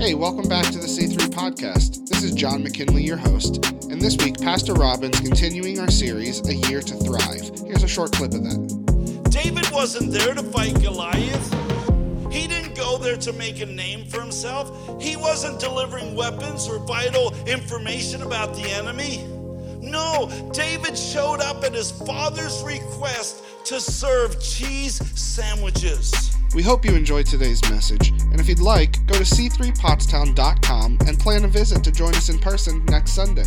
Hey, welcome back to the C3 podcast. This is John McKinley, your host, and this week, Pastor Robbins continuing our series, A Year to Thrive. Here's a short clip of that. David wasn't there to fight Goliath. He didn't go there to make a name for himself. He wasn't delivering weapons or vital information about the enemy. No, David showed up at his father's request to serve cheese sandwiches. We hope you enjoyed today's message, and if you'd like, go to c3pottstown.com and plan a visit to join us in person next Sunday.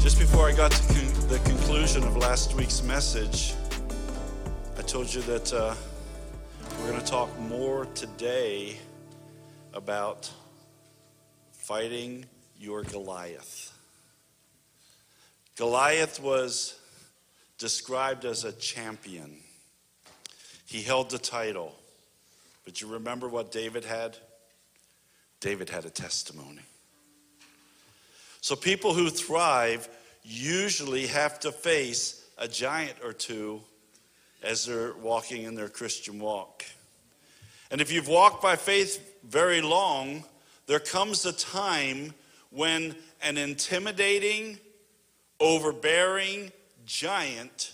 Just before I got to con- the conclusion of last week's message, I told you that uh, we're going to talk more today about fighting your Goliath. Goliath was described as a champion. He held the title. But you remember what David had? David had a testimony. So people who thrive usually have to face a giant or two as they're walking in their Christian walk. And if you've walked by faith very long, there comes a time when an intimidating, overbearing giant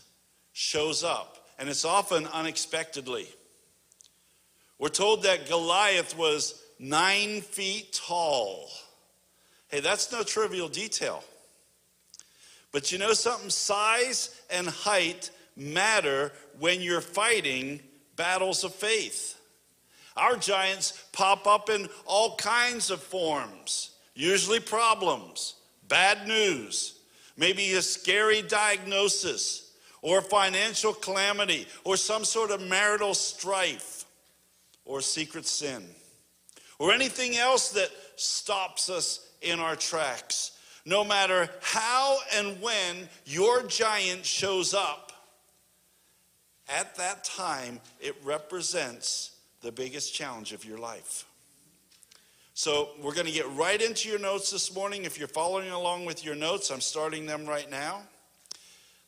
shows up, and it's often unexpectedly. We're told that Goliath was nine feet tall. Hey, that's no trivial detail. But you know something? Size and height matter when you're fighting battles of faith. Our giants pop up in all kinds of forms, usually problems, bad news, maybe a scary diagnosis, or financial calamity, or some sort of marital strife or secret sin or anything else that stops us in our tracks. No matter how and when your giant shows up, at that time, it represents the biggest challenge of your life. So, we're going to get right into your notes this morning. If you're following along with your notes, I'm starting them right now.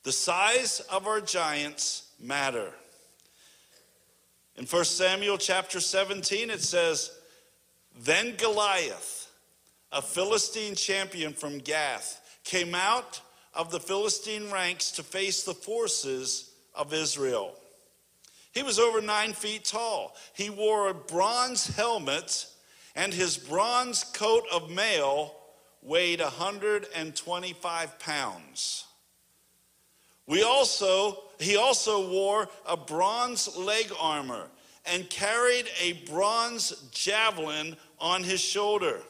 The size of our giants matter. In 1 Samuel chapter 17, it says, Then Goliath, a Philistine champion from Gath, came out of the Philistine ranks to face the forces of Israel. He was over nine feet tall. He wore a bronze helmet, and his bronze coat of mail weighed 125 pounds. We also, he also wore a bronze leg armor and carried a bronze javelin on his shoulder.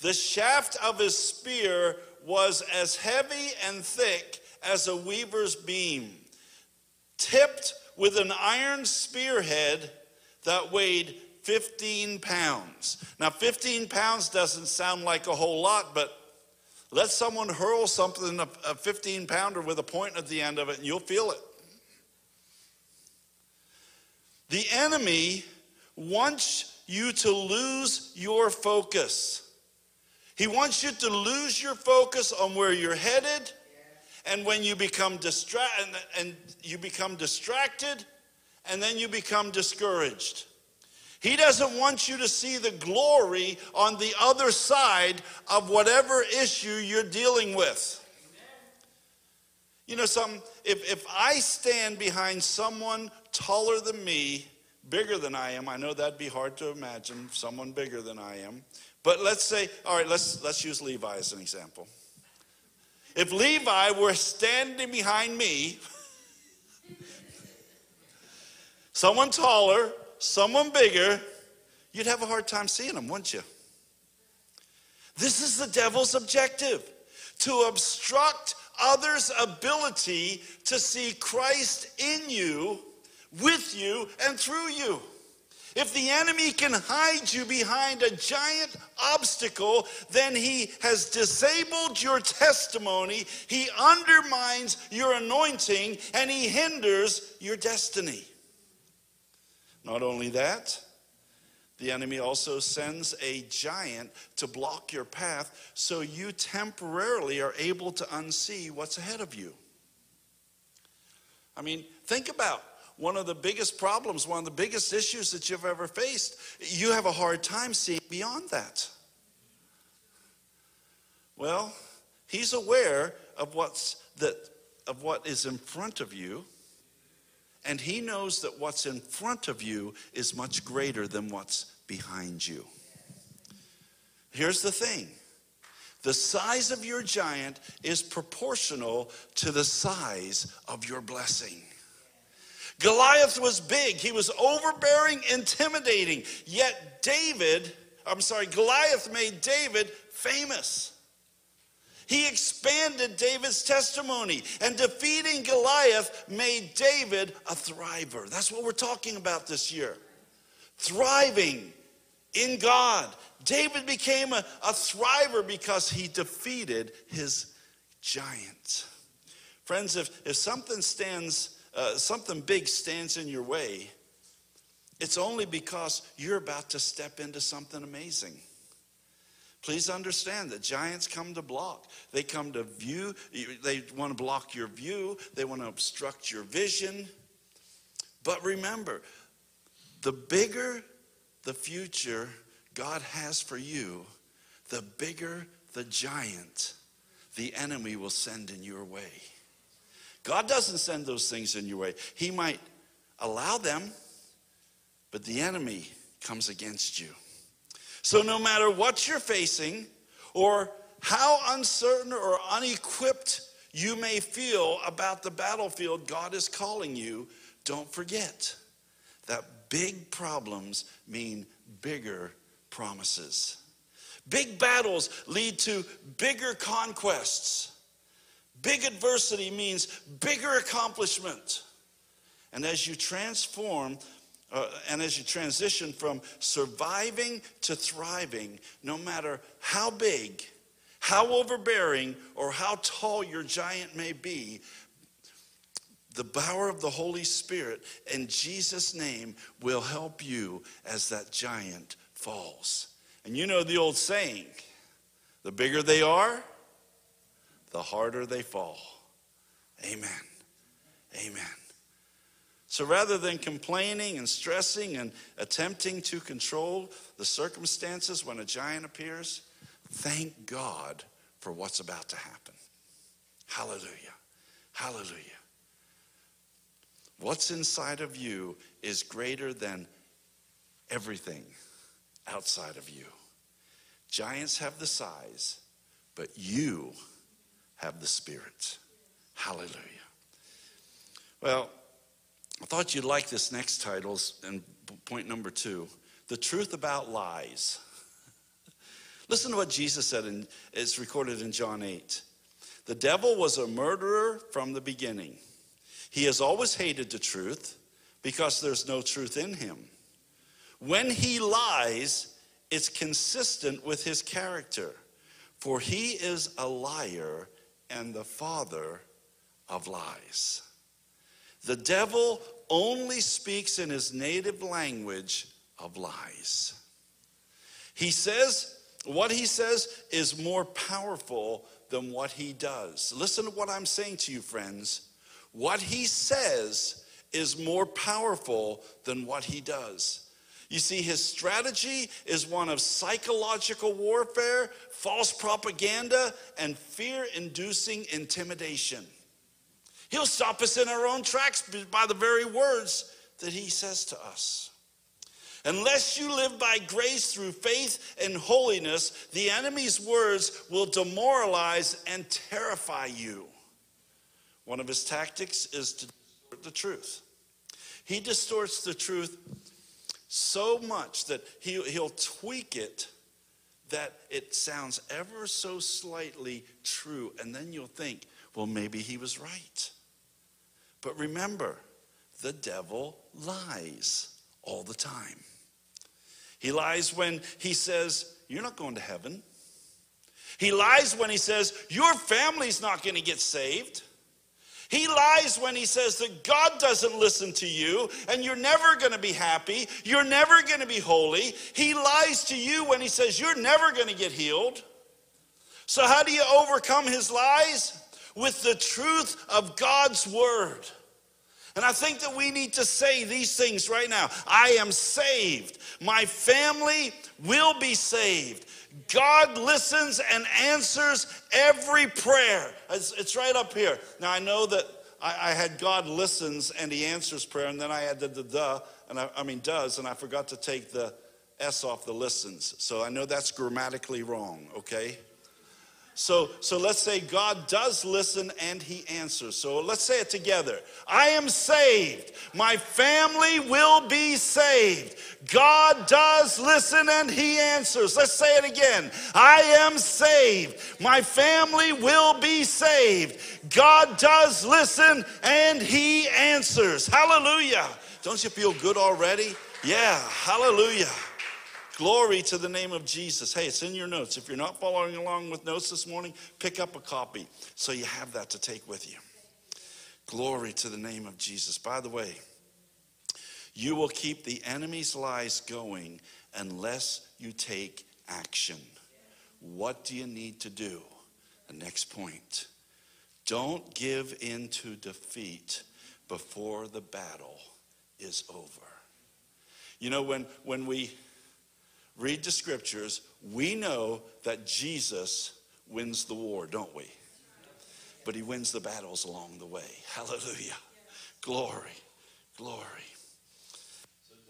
The shaft of his spear was as heavy and thick as a weaver's beam, tipped with an iron spearhead that weighed 15 pounds. Now, 15 pounds doesn't sound like a whole lot, but let someone hurl something, a 15 pounder with a point at the end of it, and you'll feel it. The enemy wants you to lose your focus. He wants you to lose your focus on where you're headed. And when you become distracted and you become distracted, and then you become discouraged. He doesn't want you to see the glory on the other side of whatever issue you're dealing with. You know something? If, if I stand behind someone taller than me, bigger than I am, I know that'd be hard to imagine, someone bigger than I am. But let's say, all right, let's, let's use Levi as an example. If Levi were standing behind me, someone taller, someone bigger, you'd have a hard time seeing them, wouldn't you? This is the devil's objective to obstruct others' ability to see Christ in you, with you, and through you. If the enemy can hide you behind a giant obstacle, then he has disabled your testimony, he undermines your anointing, and he hinders your destiny. Not only that, the enemy also sends a giant to block your path so you temporarily are able to unsee what's ahead of you. I mean, think about one of the biggest problems, one of the biggest issues that you've ever faced, you have a hard time seeing beyond that. Well, he's aware of what's that of what is in front of you, and he knows that what's in front of you is much greater than what's behind you. Here's the thing. The size of your giant is proportional to the size of your blessing. Goliath was big, he was overbearing, intimidating. Yet David, I'm sorry, Goliath made David famous. He expanded David's testimony, and defeating Goliath made David a thriver. That's what we're talking about this year. Thriving in God. David became a, a thriver because he defeated his giant. Friends, if, if something stands uh, something big stands in your way, it's only because you're about to step into something amazing. Please understand that giants come to block. They come to view, they want to block your view, they want to obstruct your vision. But remember, the bigger the future God has for you, the bigger the giant the enemy will send in your way. God doesn't send those things in your way. He might allow them, but the enemy comes against you. So, no matter what you're facing or how uncertain or unequipped you may feel about the battlefield God is calling you, don't forget that big problems mean bigger promises. Big battles lead to bigger conquests. Big adversity means bigger accomplishment. And as you transform, uh, and as you transition from surviving to thriving, no matter how big, how overbearing, or how tall your giant may be, the power of the Holy Spirit in Jesus' name will help you as that giant falls. And you know the old saying the bigger they are, the harder they fall. Amen. Amen. So rather than complaining and stressing and attempting to control the circumstances when a giant appears, thank God for what's about to happen. Hallelujah. Hallelujah. What's inside of you is greater than everything outside of you. Giants have the size, but you have the Spirit. Hallelujah. Well, I thought you'd like this next title, and point number two The Truth About Lies. Listen to what Jesus said, and it's recorded in John 8. The devil was a murderer from the beginning. He has always hated the truth because there's no truth in him. When he lies, it's consistent with his character, for he is a liar and the father of lies. The devil only speaks in his native language of lies. He says, what he says is more powerful than what he does. Listen to what I'm saying to you, friends. What he says is more powerful than what he does. You see, his strategy is one of psychological warfare, false propaganda, and fear inducing intimidation. He'll stop us in our own tracks by the very words that he says to us. Unless you live by grace through faith and holiness, the enemy's words will demoralize and terrify you. One of his tactics is to distort the truth. He distorts the truth so much that he, he'll tweak it that it sounds ever so slightly true. And then you'll think, well, maybe he was right. But remember, the devil lies all the time. He lies when he says, You're not going to heaven. He lies when he says, Your family's not going to get saved. He lies when he says that God doesn't listen to you and you're never going to be happy, you're never going to be holy. He lies to you when he says you're never going to get healed. So, how do you overcome his lies? With the truth of God's word. And I think that we need to say these things right now. I am saved. My family will be saved. God listens and answers every prayer. It's, it's right up here. Now, I know that I, I, had God listens and he answers prayer, and then I had the the, the and I, I mean does, and I forgot to take the S off the listens. So I know that's grammatically wrong, okay? So, so let's say God does listen and he answers. So let's say it together. I am saved. My family will be saved. God does listen and he answers. Let's say it again. I am saved. My family will be saved. God does listen and he answers. Hallelujah. Don't you feel good already? Yeah, hallelujah. Glory to the name of Jesus. Hey, it's in your notes. If you're not following along with notes this morning, pick up a copy so you have that to take with you. Glory to the name of Jesus. By the way, you will keep the enemy's lies going unless you take action. What do you need to do? The next point. Don't give in to defeat before the battle is over. You know, when, when we read the scriptures, we know that Jesus wins the war, don't we? But he wins the battles along the way. Hallelujah. Glory, glory.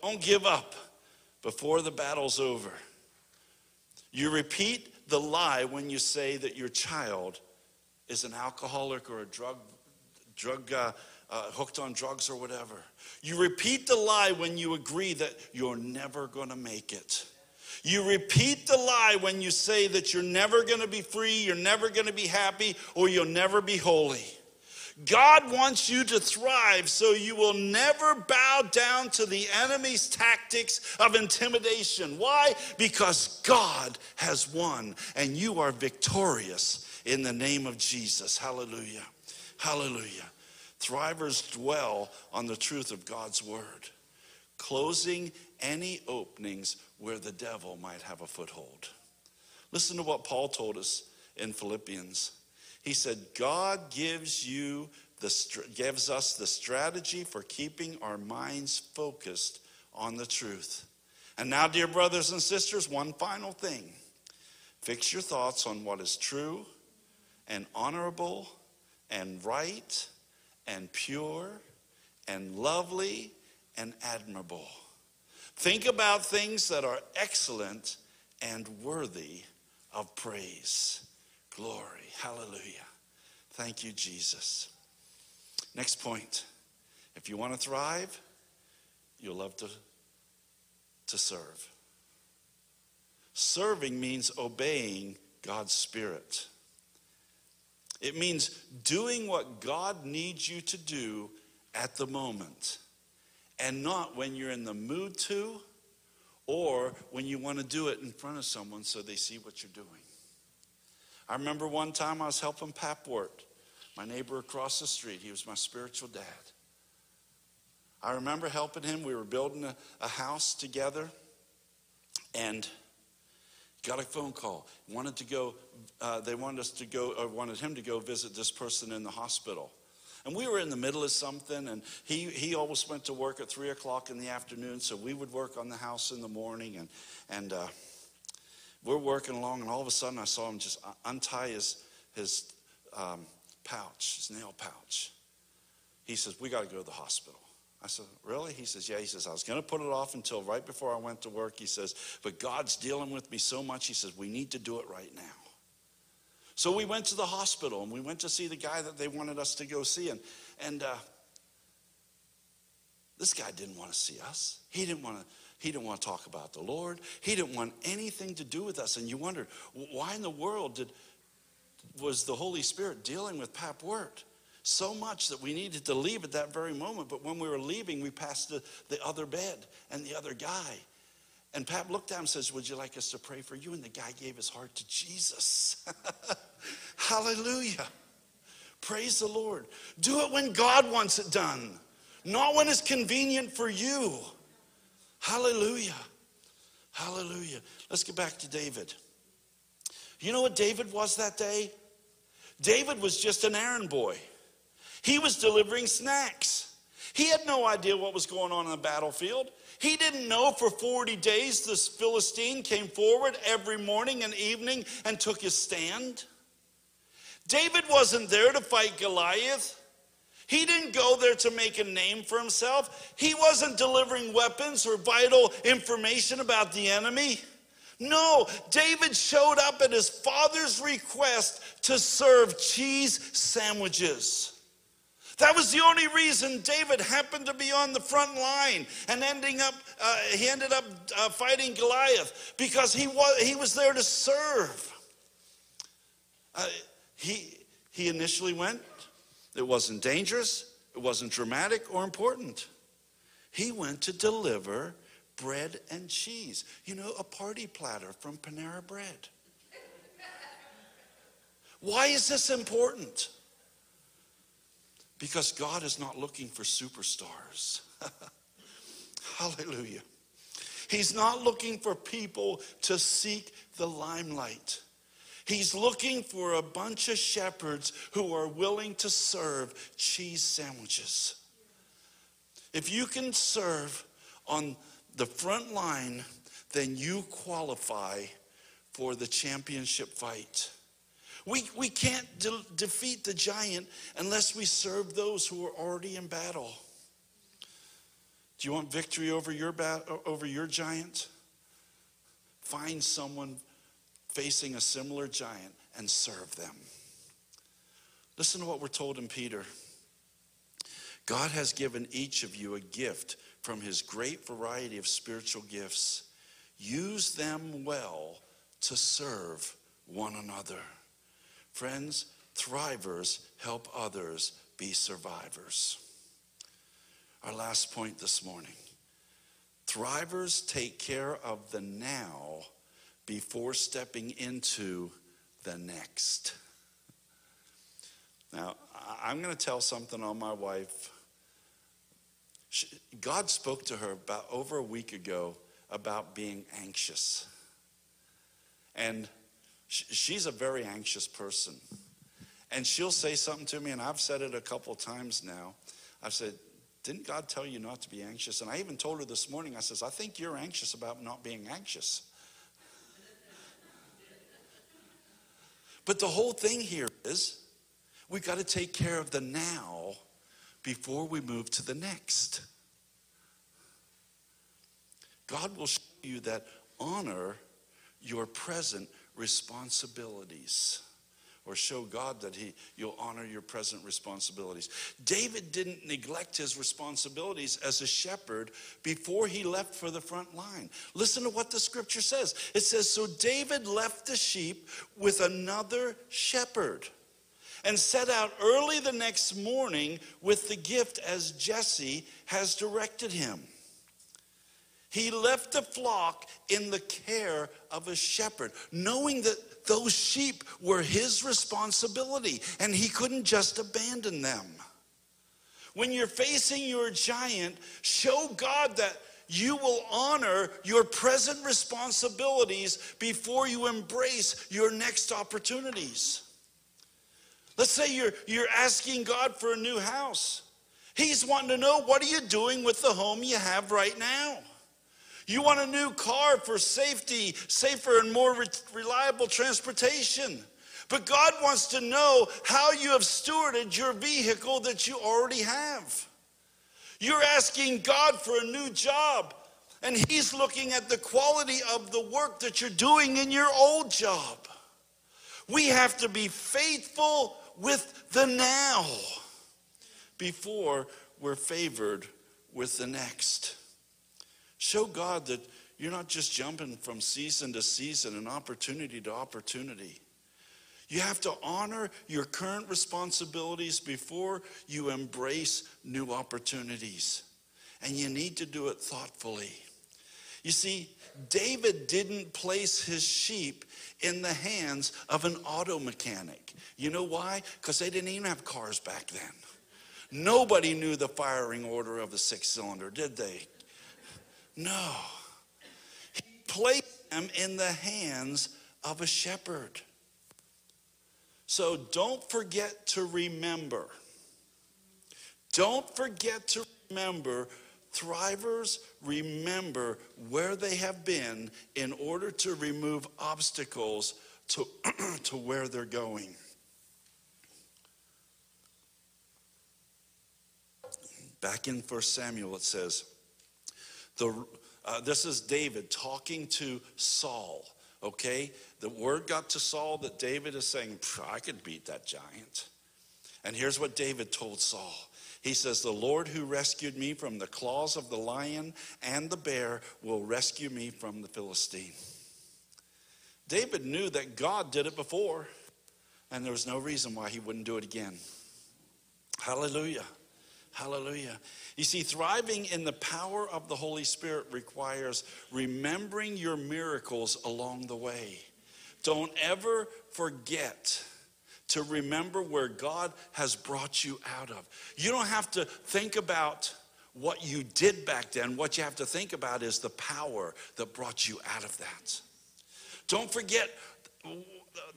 Don't give up before the battle's over. You repeat the lie when you say that your child is an alcoholic or a drug, drug uh, uh, hooked on drugs or whatever. You repeat the lie when you agree that you're never going to make it. You repeat the lie when you say that you're never going to be free, you're never going to be happy, or you'll never be holy. God wants you to thrive so you will never bow down to the enemy's tactics of intimidation. Why? Because God has won and you are victorious in the name of Jesus. Hallelujah. Hallelujah. Thrivers dwell on the truth of God's word, closing any openings where the devil might have a foothold. Listen to what Paul told us in Philippians. He said, God gives you the gives us the strategy for keeping our minds focused on the truth. And now, dear brothers and sisters, one final thing. Fix your thoughts on what is true and honorable and right and pure and lovely and admirable. Think about things that are excellent and worthy of praise. Glory. Hallelujah. Thank you, Jesus. Next point. If you want to thrive, you'll love to, to serve. Serving means obeying God's Spirit. It means doing what God needs you to do at the moment and not when you're in the mood to or when you want to do it in front of someone so they see what you're doing. I remember one time I was helping Papwort, my neighbor across the street. He was my spiritual dad. I remember helping him. We were building a, a house together and got a phone call. Wanted to go, uh, they wanted us to go, or wanted him to go visit this person in the hospital. And we were in the middle of something, and he, he always went to work at 3 o'clock in the afternoon, so we would work on the house in the morning. And, and uh, we're working along, and all of a sudden I saw him just untie his, his um, pouch, his nail pouch. He says, We got to go to the hospital. I said, Really? He says, Yeah. He says, I was going to put it off until right before I went to work. He says, But God's dealing with me so much. He says, We need to do it right now. So we went to the hospital and we went to see the guy that they wanted us to go see. And, and uh, this guy didn't want to see us. He didn't want to. He didn't want to talk about the Lord. He didn't want anything to do with us. And you wondered, why in the world did was the Holy Spirit dealing with Pap Wirt? So much that we needed to leave at that very moment. But when we were leaving, we passed the, the other bed and the other guy. And Pap looked him and says, Would you like us to pray for you? And the guy gave his heart to Jesus. Hallelujah. Praise the Lord. Do it when God wants it done, not when it's convenient for you. Hallelujah. Hallelujah. Let's get back to David. You know what David was that day? David was just an errand boy. He was delivering snacks. He had no idea what was going on in the battlefield. He didn't know for 40 days this Philistine came forward every morning and evening and took his stand. David wasn't there to fight Goliath. He didn't go there to make a name for himself. He wasn't delivering weapons or vital information about the enemy. No, David showed up at his father's request to serve cheese sandwiches. That was the only reason David happened to be on the front line and ending up, uh, he ended up uh, fighting Goliath because he was, he was there to serve. Uh, he, he initially went, it wasn't dangerous, it wasn't dramatic or important. He went to deliver bread and cheese. You know, a party platter from Panera Bread. Why is this important? Because God is not looking for superstars. Hallelujah. He's not looking for people to seek the limelight. He's looking for a bunch of shepherds who are willing to serve cheese sandwiches. If you can serve on the front line, then you qualify for the championship fight. We, we can't de- defeat the giant unless we serve those who are already in battle. Do you want victory over your, bat- over your giant? Find someone facing a similar giant and serve them. Listen to what we're told in Peter. God has given each of you a gift from his great variety of spiritual gifts. Use them well to serve one another. Friends, thrivers help others be survivors. Our last point this morning thrivers take care of the now before stepping into the next. Now, I'm going to tell something on my wife. She, God spoke to her about over a week ago about being anxious. And she's a very anxious person. And she'll say something to me, and I've said it a couple times now. I've said, Didn't God tell you not to be anxious? And I even told her this morning, I says, I think you're anxious about not being anxious. but the whole thing here is we've got to take care of the now before we move to the next. God will show you that honor your present responsibilities or show God that he you'll honor your present responsibilities. David didn't neglect his responsibilities as a shepherd before he left for the front line. Listen to what the scripture says. It says so David left the sheep with another shepherd and set out early the next morning with the gift as Jesse has directed him. He left the flock in the care of a shepherd, knowing that those sheep were his responsibility and he couldn't just abandon them. When you're facing your giant, show God that you will honor your present responsibilities before you embrace your next opportunities. Let's say you're, you're asking God for a new house. He's wanting to know what are you doing with the home you have right now? You want a new car for safety, safer, and more re- reliable transportation. But God wants to know how you have stewarded your vehicle that you already have. You're asking God for a new job, and He's looking at the quality of the work that you're doing in your old job. We have to be faithful with the now before we're favored with the next. Show God that you're not just jumping from season to season and opportunity to opportunity. You have to honor your current responsibilities before you embrace new opportunities. And you need to do it thoughtfully. You see, David didn't place his sheep in the hands of an auto mechanic. You know why? Because they didn't even have cars back then. Nobody knew the firing order of a six cylinder, did they? No. He placed them in the hands of a shepherd. So don't forget to remember. Don't forget to remember, thrivers remember where they have been in order to remove obstacles to, to where they're going. Back in 1 Samuel, it says, the, uh, this is David talking to Saul, okay? The word got to Saul that David is saying, I could beat that giant. And here's what David told Saul. He says, The Lord who rescued me from the claws of the lion and the bear will rescue me from the Philistine. David knew that God did it before, and there was no reason why he wouldn't do it again. Hallelujah. Hallelujah. You see, thriving in the power of the Holy Spirit requires remembering your miracles along the way. Don't ever forget to remember where God has brought you out of. You don't have to think about what you did back then. What you have to think about is the power that brought you out of that. Don't forget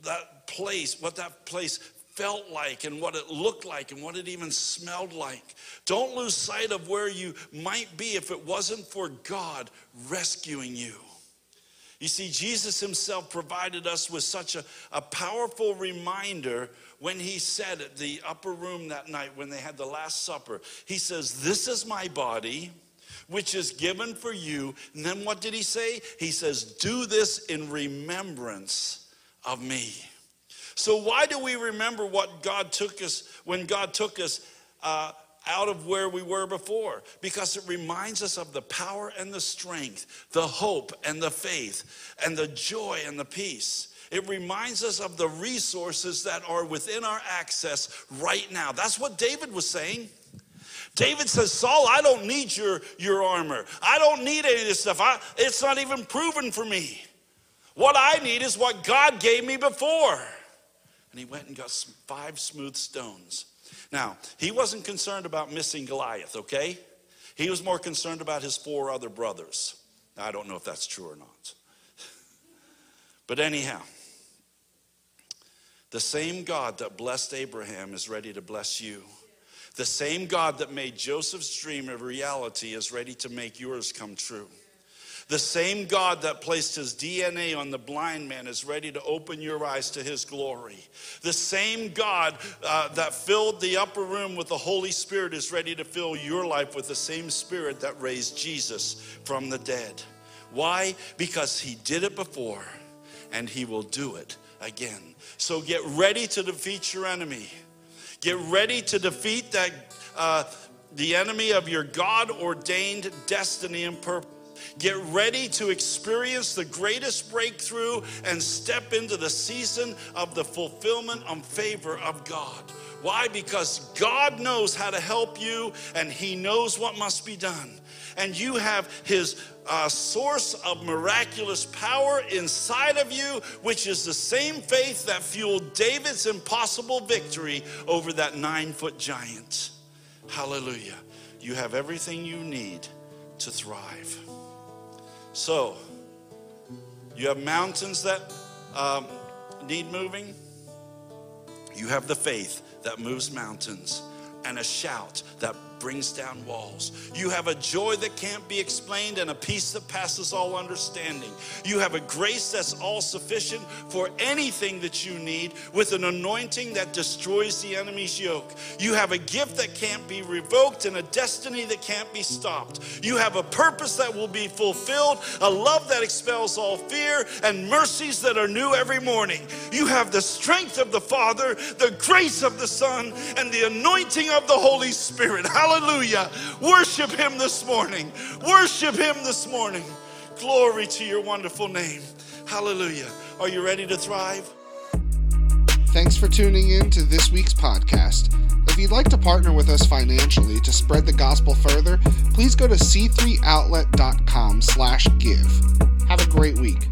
that place, what that place felt like and what it looked like and what it even smelled like. Don't lose sight of where you might be if it wasn't for God rescuing you. You see, Jesus himself provided us with such a, a powerful reminder when he said at the upper room that night when they had the Last Supper. He says, This is my body, which is given for you. And then what did he say? He says, Do this in remembrance of me. So, why do we remember what God took us when God took us uh, out of where we were before? Because it reminds us of the power and the strength, the hope and the faith, and the joy and the peace. It reminds us of the resources that are within our access right now. That's what David was saying. David says, Saul, I don't need your, your armor. I don't need any of this stuff. I, it's not even proven for me. What I need is what God gave me before and he went and got five smooth stones. Now, he wasn't concerned about missing Goliath, okay? He was more concerned about his four other brothers. I don't know if that's true or not. but anyhow, the same God that blessed Abraham is ready to bless you. The same God that made Joseph's dream a reality is ready to make yours come true. The same God that placed his DNA on the blind man is ready to open your eyes to his glory. The same God uh, that filled the upper room with the Holy Spirit is ready to fill your life with the same Spirit that raised Jesus from the dead. Why? Because he did it before and he will do it again. So get ready to defeat your enemy. Get ready to defeat that. Uh, the enemy of your God ordained destiny and purpose. Get ready to experience the greatest breakthrough and step into the season of the fulfillment and favor of God. Why? Because God knows how to help you and He knows what must be done. And you have His uh, source of miraculous power inside of you, which is the same faith that fueled David's impossible victory over that nine foot giant. Hallelujah. You have everything you need to thrive. So, you have mountains that um, need moving. You have the faith that moves mountains and a shout that brings down walls. You have a joy that can't be explained and a peace that passes all understanding. You have a grace that's all sufficient for anything that you need with an anointing that destroys the enemy's yoke. You have a gift that can't be revoked and a destiny that can't be stopped. You have a purpose that will be fulfilled, a love that expels all fear, and mercies that are new every morning. You have the strength of the Father, the grace of the Son, and the anointing of the Holy Spirit. Worship Him this morning. Worship Him this morning. Glory to your wonderful name. Hallelujah. Are you ready to thrive? Thanks for tuning in to this week's podcast. If you'd like to partner with us financially to spread the gospel further, please go to c3outlet.com slash give. Have a great week.